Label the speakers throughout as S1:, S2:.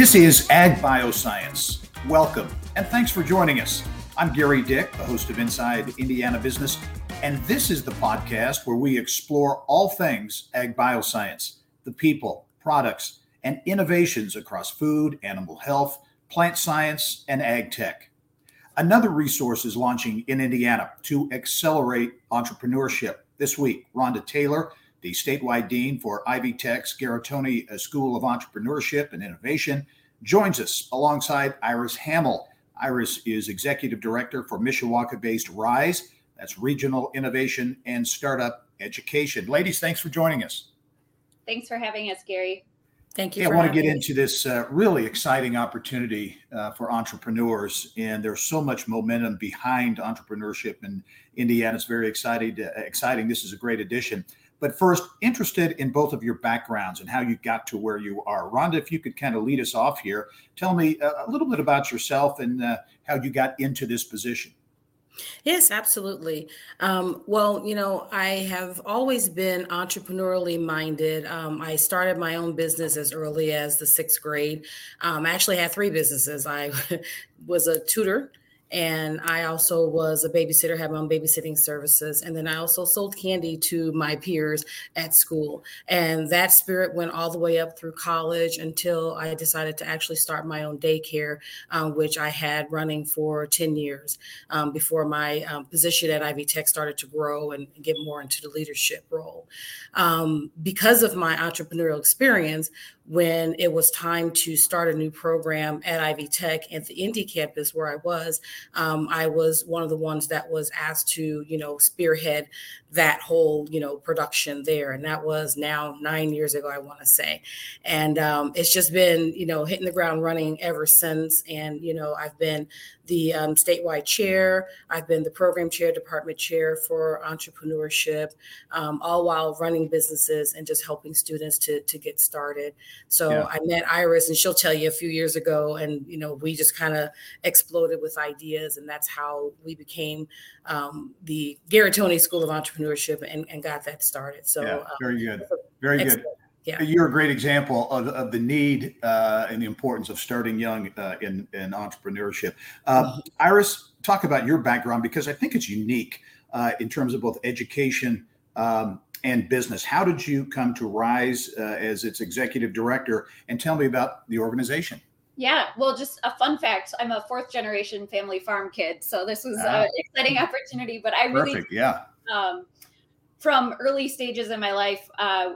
S1: This is Ag Bioscience. Welcome and thanks for joining us. I'm Gerry Dick, the host of Inside Indiana Business, and this is the podcast where we explore all things ag bioscience, the people, products, and innovations across food, animal health, plant science, and ag tech. Another resource is launching in Indiana to accelerate entrepreneurship. This week, Ronda Taylor, the statewide dean for Ivy Tech's Garatoni School of Entrepreneurship and Innovation, joins us alongside Iris Hammel. Iris is executive director for Mishawaka based RISE, that's Regional Innovation and Startup Education. Ladies, thanks for joining us.
S2: Thanks for having us, Gerry.
S3: Thank you.
S1: I want to get me. into this uh, really exciting opportunity uh, for entrepreneurs, and there's so much momentum behind entrepreneurship in Indiana. It's very exciting. Uh, exciting. This is a great addition. But first, interested in both of your backgrounds and how you got to where you are. Ronda, if you could kind of lead us off here, tell me a, a little bit about yourself and uh, how you got into this position.
S3: Yes, absolutely. Um, well, you know, I have always been entrepreneurially minded. Um, I started my own business as early as the sixth grade. Um, I actually had three businesses. I was a tutor and I also was a babysitter, had my own babysitting services. And then I also sold candy to my peers at school. And that spirit went all the way up through college until I decided to actually start my own daycare, um, which I had running for 10 years um, before my um, position at Ivy Tech started to grow and get more into the leadership role. Um, because of my entrepreneurial experience, when it was time to start a new program at Ivy Tech at the Indy campus where I was, um, I was one of the ones that was asked to, you know, spearhead that whole, you know, production there. And that was now nine years ago, I want to say. And um, it's just been, you know, hitting the ground running ever since. And, you know, I've been the um, statewide chair. I've been the program chair, department chair for entrepreneurship, um, all while running businesses and just helping students to, to get started. So yeah. I met Iris, and she'll tell you a few years ago, and you know we just kind of exploded with ideas, and that's how we became um, the Garatoni School of Entrepreneurship and, and got that started. So
S1: yeah, very good, very good yeah. you're a great example of, of the need uh, and the importance of starting young uh, in, in entrepreneurship. Uh, mm-hmm. Iris, talk about your background because I think it's unique uh, in terms of both education um, and business. How did you come to Rise uh, as its executive director? And tell me about the organization.
S2: Yeah, well, just a fun fact: I'm a fourth generation family farm kid, so this was ah. an exciting opportunity. But I really,
S1: Perfect, yeah. Um,
S2: from early stages in my life, uh,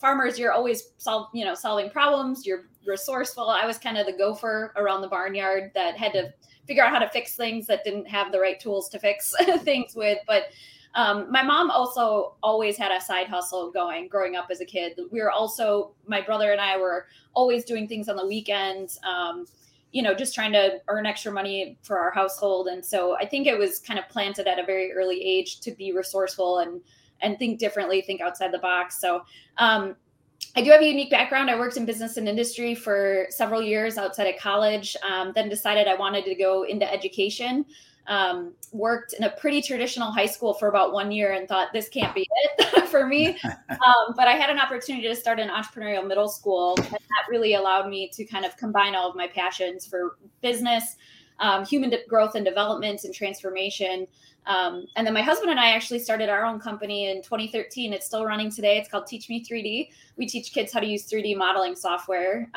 S2: farmers, you're always solve, you know, solving problems. You're resourceful. I was kind of the gopher around the barnyard that had to figure out how to fix things that didn't have the right tools to fix things with. But um, my mom also always had a side hustle going growing up as a kid. We were also, my brother and I were always doing things on the weekends, um, you know, just trying to earn extra money for our household. And so I think it was kind of planted at a very early age to be resourceful and and think differently, think outside the box. So um, I do have a unique background. I worked in business and industry for several years outside of college, um, then decided I wanted to go into education. Um, worked in a pretty traditional high school for about one year and thought this can't be it for me. Um, but I had an opportunity to start an entrepreneurial middle school, and that really allowed me to kind of combine all of my passions for business, um, human de- growth and development, and transformation um, and then my husband and I actually started our own company in 2013. It's still running today. It's called Teach Me 3D. We teach kids how to use 3D modeling software.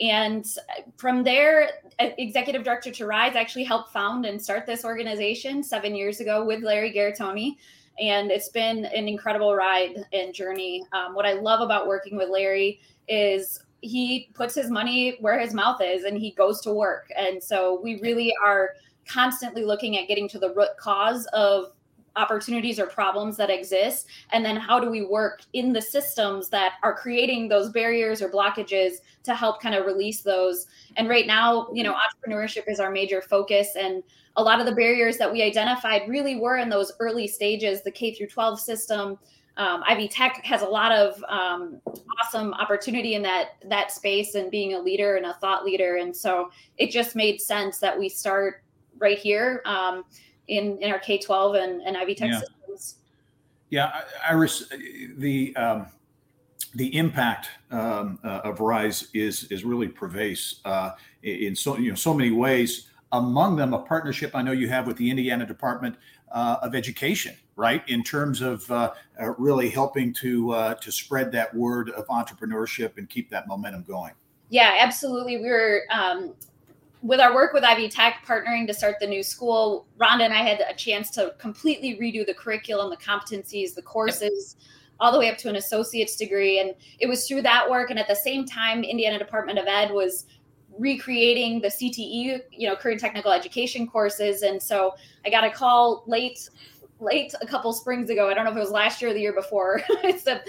S2: And from there, executive director to Rise actually helped found and start this organization seven years ago with Larry Garatoni. And it's been an incredible ride and journey. Um, what I love about working with Larry is he puts his money where his mouth is and he goes to work. And so we really are constantly looking at getting to the root cause of opportunities or problems that exist and then how do we work in the systems that are creating those barriers or blockages to help kind of release those? And right now you know entrepreneurship is our major focus and a lot of the barriers that we identified really were in those early stages the k through 12 system. Um, ivy tech has a lot of um, awesome opportunity in that that space and being a leader and a thought leader and so it just made sense that we start right here. Um, in in our K twelve and, and Ivy Tech
S1: yeah.
S2: systems.
S1: Yeah, Iris, the um, the impact um, uh, of Rise is is really pervasive uh, in so you know so many ways. Among them, a partnership I know you have with the Indiana Department uh, of Education, right? In terms of uh, uh, really helping to uh, to spread that word of entrepreneurship and keep that momentum going.
S2: Yeah, absolutely. We were um, with our work with Ivy Tech partnering to start the new school. Ronda and I had a chance to completely redo the curriculum, the competencies, the courses. All the way up to an associate's degree. And it was through that work. And at the same time, Indiana Department of Ed was recreating the CTE, you know, career technical education courses. And so I got a call late, late a couple springs ago. I don't know if it was last year or the year before. it's a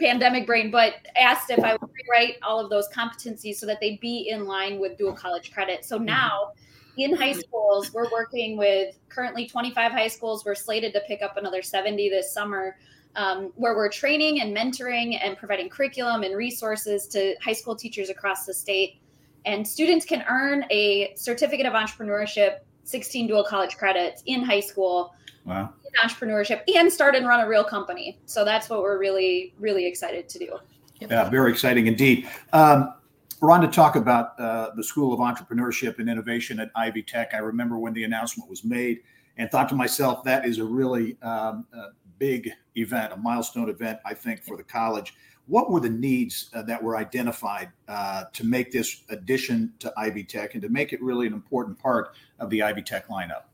S2: pandemic brain, but asked if I would rewrite all of those competencies so that they'd be in line with dual college credit. So mm-hmm. now in high schools, we're working with currently 25 high schools. We're slated to pick up another 70 this summer um, where we're training and mentoring and providing curriculum and resources to high school teachers across the state. And students can earn a certificate of entrepreneurship, 16 dual college credits in high school. Wow. In entrepreneurship and start and run a real company. So that's what we're really, really excited to do.
S1: Yeah, very exciting indeed. Um, Ronda, talk about uh, the School of Entrepreneurship and Innovation at Ivy Tech. I remember when the announcement was made and thought to myself, that is a really um, uh, big event, a milestone event, I think, for the college. What were the needs uh, that were identified uh, to make this addition to Ivy Tech and to make it really an important part of the Ivy Tech lineup?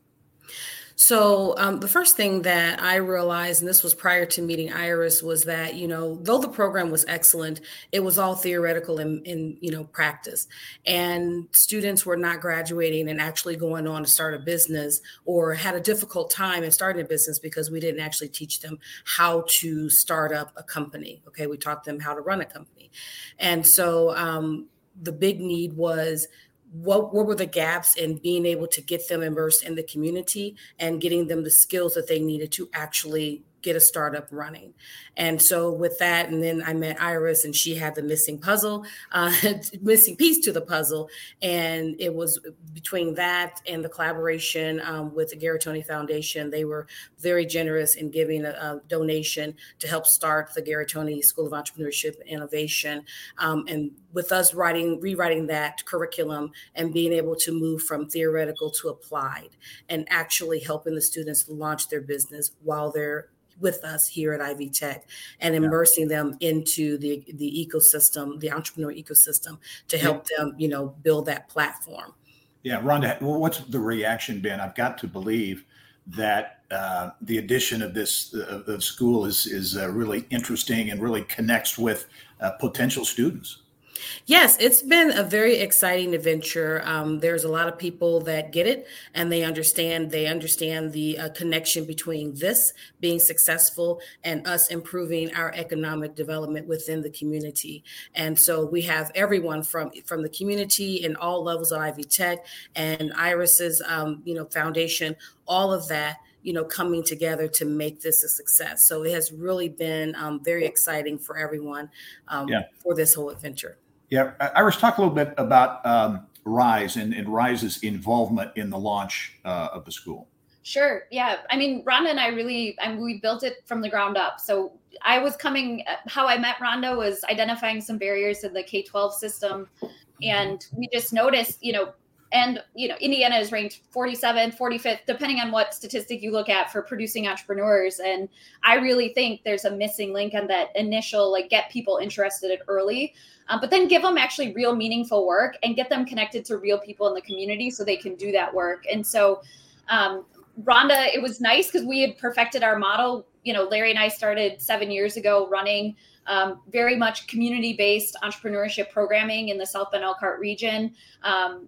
S3: So um, the first thing that I realized, and this was prior to meeting Iris, was that you know though the program was excellent, it was all theoretical in, in you know practice, and students were not graduating and actually going on to start a business or had a difficult time in starting a business because we didn't actually teach them how to start up a company. Okay, we taught them how to run a company, and so um, the big need was what, what were the gaps in being able to get them immersed in the community and getting them the skills that they needed to actually get a startup running. And so with that, and then I met Iris, and she had the missing puzzle, uh, missing piece to the puzzle, and it was between that and the collaboration um, with the Garatoni Foundation. They were very generous in giving a, a donation to help start the Garatoni School of Entrepreneurship Innovation, um, and with us writing, rewriting that curriculum and being able to move from theoretical to applied, and actually helping the students launch their business while they're with us here at Ivy Tech and immersing yeah. them into the the ecosystem, the entrepreneur ecosystem, to help yeah. them, you know, build that platform.
S1: Yeah, Ronda, what's the reaction been? I've got to believe that uh, the addition of this uh, of school is is uh, really interesting and really connects with uh, potential students.
S3: Yes, it's been a very exciting adventure. Um, there's a lot of people that get it and they understand. They understand the uh, connection between this being successful and us improving our economic development within the community. And so we have everyone from from the community and all levels of Ivy Tech and Iris's, um, you know, foundation. All of that you know coming together to make this a success so it has really been um, very exciting for everyone um, yeah. for this whole adventure
S1: yeah, Iris, talk a little bit about um, Rise and, and, Rise's involvement in the launch uh, of the school.
S2: Sure. Yeah. I mean, Ronda and I really, I mean, we built it from the ground up. So I was coming, how I met Ronda was identifying some barriers in the K 12 system. And we just noticed, you know, and you know indiana is ranked 47th 45th depending on what statistic you look at for producing entrepreneurs. And i really think there's a missing link on that initial like get people interested early um, but then give them actually real meaningful work and get them connected to real people in the community so they can do that work. And so um, ronda it was nice because we had perfected our model. You know larry and i started seven years ago running um, very much community based entrepreneurship programming in the South Bend Elkhart region. Um,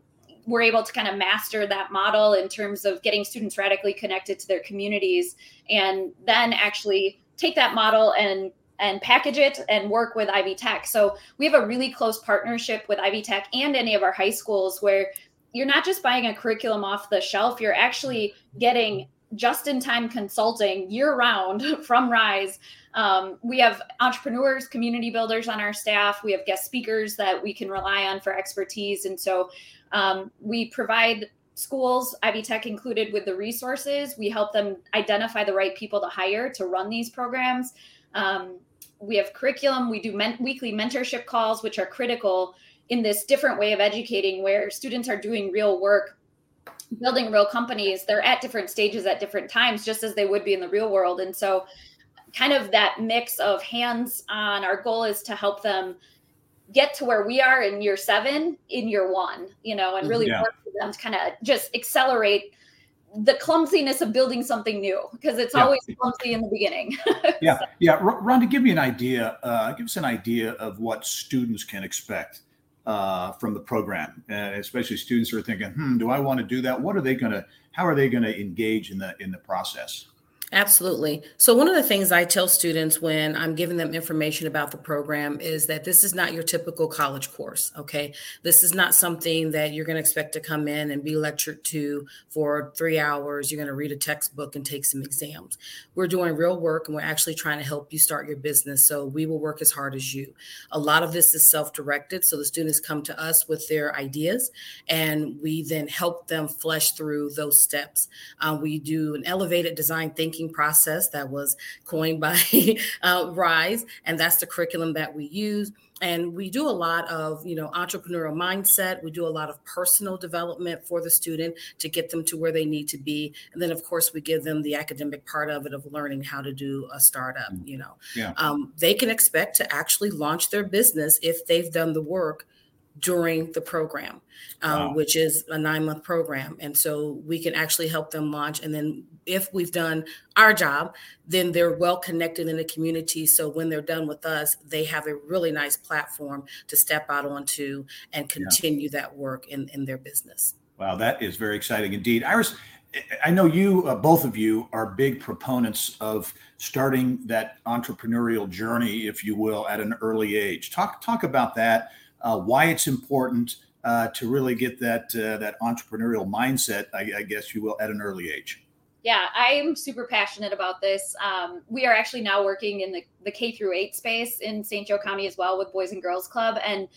S2: we're able to kind of master that model in terms of getting students radically connected to their communities and then actually take that model and and package it and work with Ivy Tech. So we have a really close partnership with Ivy Tech and any of our high schools where you're not just buying a curriculum off the shelf, you're actually getting just in time consulting year round from Rise. Um, we have entrepreneurs, community builders on our staff. We have guest speakers that we can rely on for expertise. And so um, we provide schools, Ivy Tech included with the resources. We help them identify the right people to hire to run these programs. Um, we have curriculum. We do men- weekly mentorship calls, which are critical in this different way of educating where students are doing real work building real companies they're at different stages at different times just as they would be in the real world and so kind of that mix of hands on our goal is to help them get to where we are in year seven in year one you know and really yeah. work with them to kind of just accelerate the clumsiness of building something new because it's yeah. always clumsy in the beginning.
S1: yeah, yeah. Ronda, give me an idea. Uh, give us an idea of what students can expect uh, from the program, uh, especially students who are thinking, "Hmm, do I want to do that? What are they going to? How are they going to engage in the in the process?"
S3: Absolutely. So, one of the things I tell students when I'm giving them information about the program is that this is not your typical college course. Okay. This is not something that you're going to expect to come in and be lectured to for three hours. You're going to read a textbook and take some exams. We're doing real work and we're actually trying to help you start your business. So, we will work as hard as you. A lot of this is self directed. So, the students come to us with their ideas and we then help them flesh through those steps. Uh, we do an elevated design thinking thinking process that was coined by uh, Rise, and that's the curriculum that we use. And we do a lot of, you know, entrepreneurial mindset. We do a lot of personal development for the student to get them to where they need to be. And then, of course, we give them the academic part of it of learning how to do a startup. Mm. You know, yeah. um, they can expect to actually launch their business if they've done the work during the program, um, wow. which is a nine month program. And so we can actually help them launch. And then if we've done our job, then they're well connected in the community. So when they're done with us, they have a really nice platform to step out onto and continue yeah. that work in, in their business.
S1: Wow, that is very exciting indeed. Iris, I know you, uh, both of you, are big proponents of starting that entrepreneurial journey, if you will, at an early age. Talk talk about that uh, why it's important uh, to really get that uh, that entrepreneurial mindset, I, I, guess you will, at an early age.
S2: Yeah, I'm super passionate about this. Um, we are actually now working in the, the K through eight space in St. Joe County as well with Boys and Girls Club. And,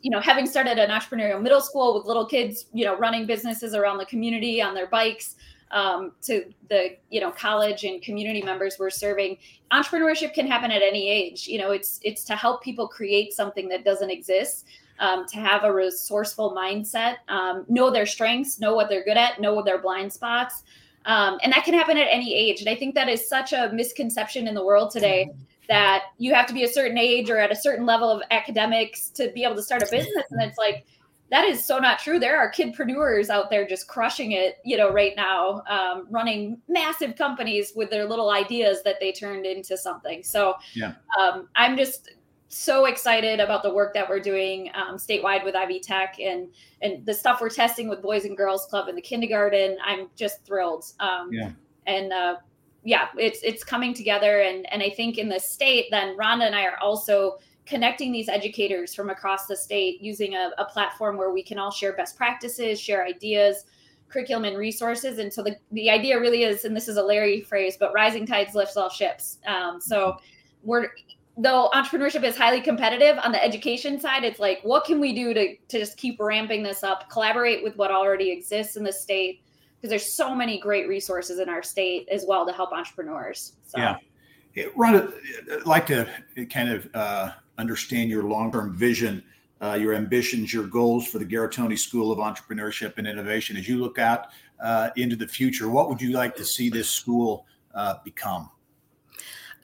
S2: you know, having started an entrepreneurial middle school with little kids, you know, running businesses around the community on their bikes, um, to the you know college and community members we're serving entrepreneurship can happen at any age. You know it's it's to help people create something that doesn't exist um, to have a resourceful mindset um, know their strengths know what they're good at know their blind spots um, and that can happen at any age. And i think that is such a misconception in the world today that you have to be a certain age or at a certain level of academics to be able to start a business. And it's like that is so not true. There are kidpreneurs out there just crushing it, you know, right now, um, running massive companies with their little ideas that they turned into something. So yeah. um, I'm just so excited about the work that we're doing um, statewide with Ivy Tech and and the stuff we're testing with Boys and Girls Club in the kindergarten. I'm just thrilled. Um, yeah. And uh, yeah, it's it's coming together, and and I think in the state, then Ronda and I are also connecting these educators from across the state using a, a, platform where we can all share best practices, share ideas, curriculum, and resources. And so the, the idea really is, and this is a Larry phrase, but rising tides lifts all ships. Um, so we're though entrepreneurship is highly competitive on the education side, it's like what can we do to, to just keep ramping this up, collaborate with what already exists in the state because there's so many great resources in our state as well to help entrepreneurs. So.
S1: Yeah. Ron, I'd like to kind of uh, understand your long-term vision, uh, your ambitions, your goals for the Garatoni School of Entrepreneurship and Innovation. As you look out uh, into the future, what would you like to see this school uh, become?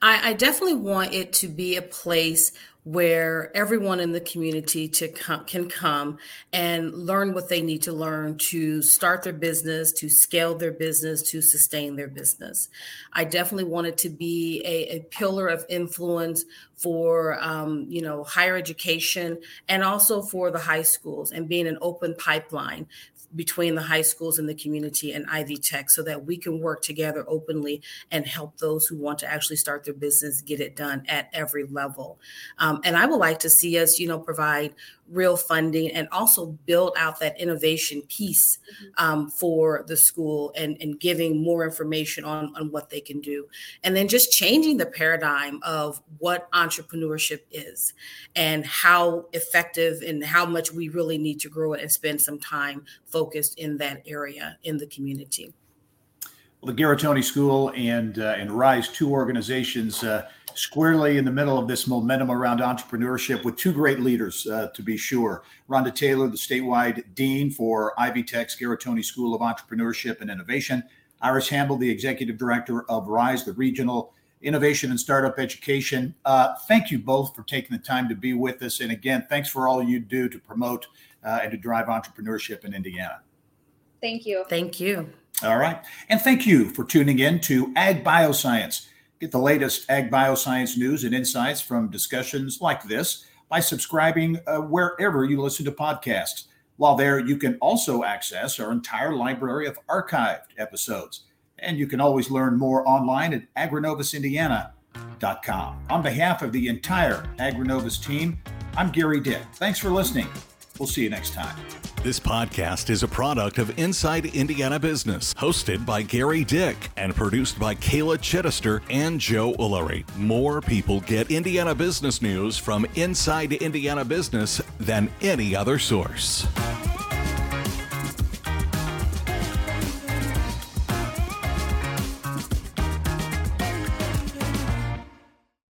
S3: I, I definitely want it to be a place where everyone in the community to can come and learn what they need to learn to start their business, to scale their business, to sustain their business. I definitely wanted to be a, a pillar of influence for um, you know higher education and also for the high schools and being an open pipeline between the high schools and the community and Ivy Tech so that we can work together openly and help those who want to actually start their business get it done at every level. Um, and I would like to see us, you know, provide real funding and also build out that innovation piece mm-hmm. um, for the school and, and giving more information on, on what they can do. And then just changing the paradigm of what entrepreneurship is and how effective and how much we really need to grow it and spend some time focusing focused in that area in the community.
S1: Well, the Garatoni School and uh, and Rise, two organizations uh, squarely in the middle of this momentum around entrepreneurship with two great leaders, uh, to be sure. Ronda Taylor, the statewide dean for Ivy Tech's Garatoni School of Entrepreneurship and Innovation. Iris Hammel, the executive director of Rise, the regional innovation and startup education. Uh, thank you both for taking the time to be with us. And again, thanks for all you do to promote uh, and to drive entrepreneurship in Indiana.
S2: Thank you.
S3: Thank you.
S1: All right. And thank you for tuning in to Ag Bioscience. Get the latest ag bioscience news and insights from discussions like this by subscribing uh, wherever you listen to podcasts. While there, you can also access our entire library of archived episodes. And you can always learn more online at agrinovusindiana.com. On behalf of the entire Agrinovus team, I'm Gerry Dick. Thanks for listening. We'll see you next time.
S4: This podcast is a product of Inside Indiana Business, hosted by Gerry Dick and produced by Kayla Chittister and Joe Ullery. More people get Indiana business news from Inside Indiana Business than any other source.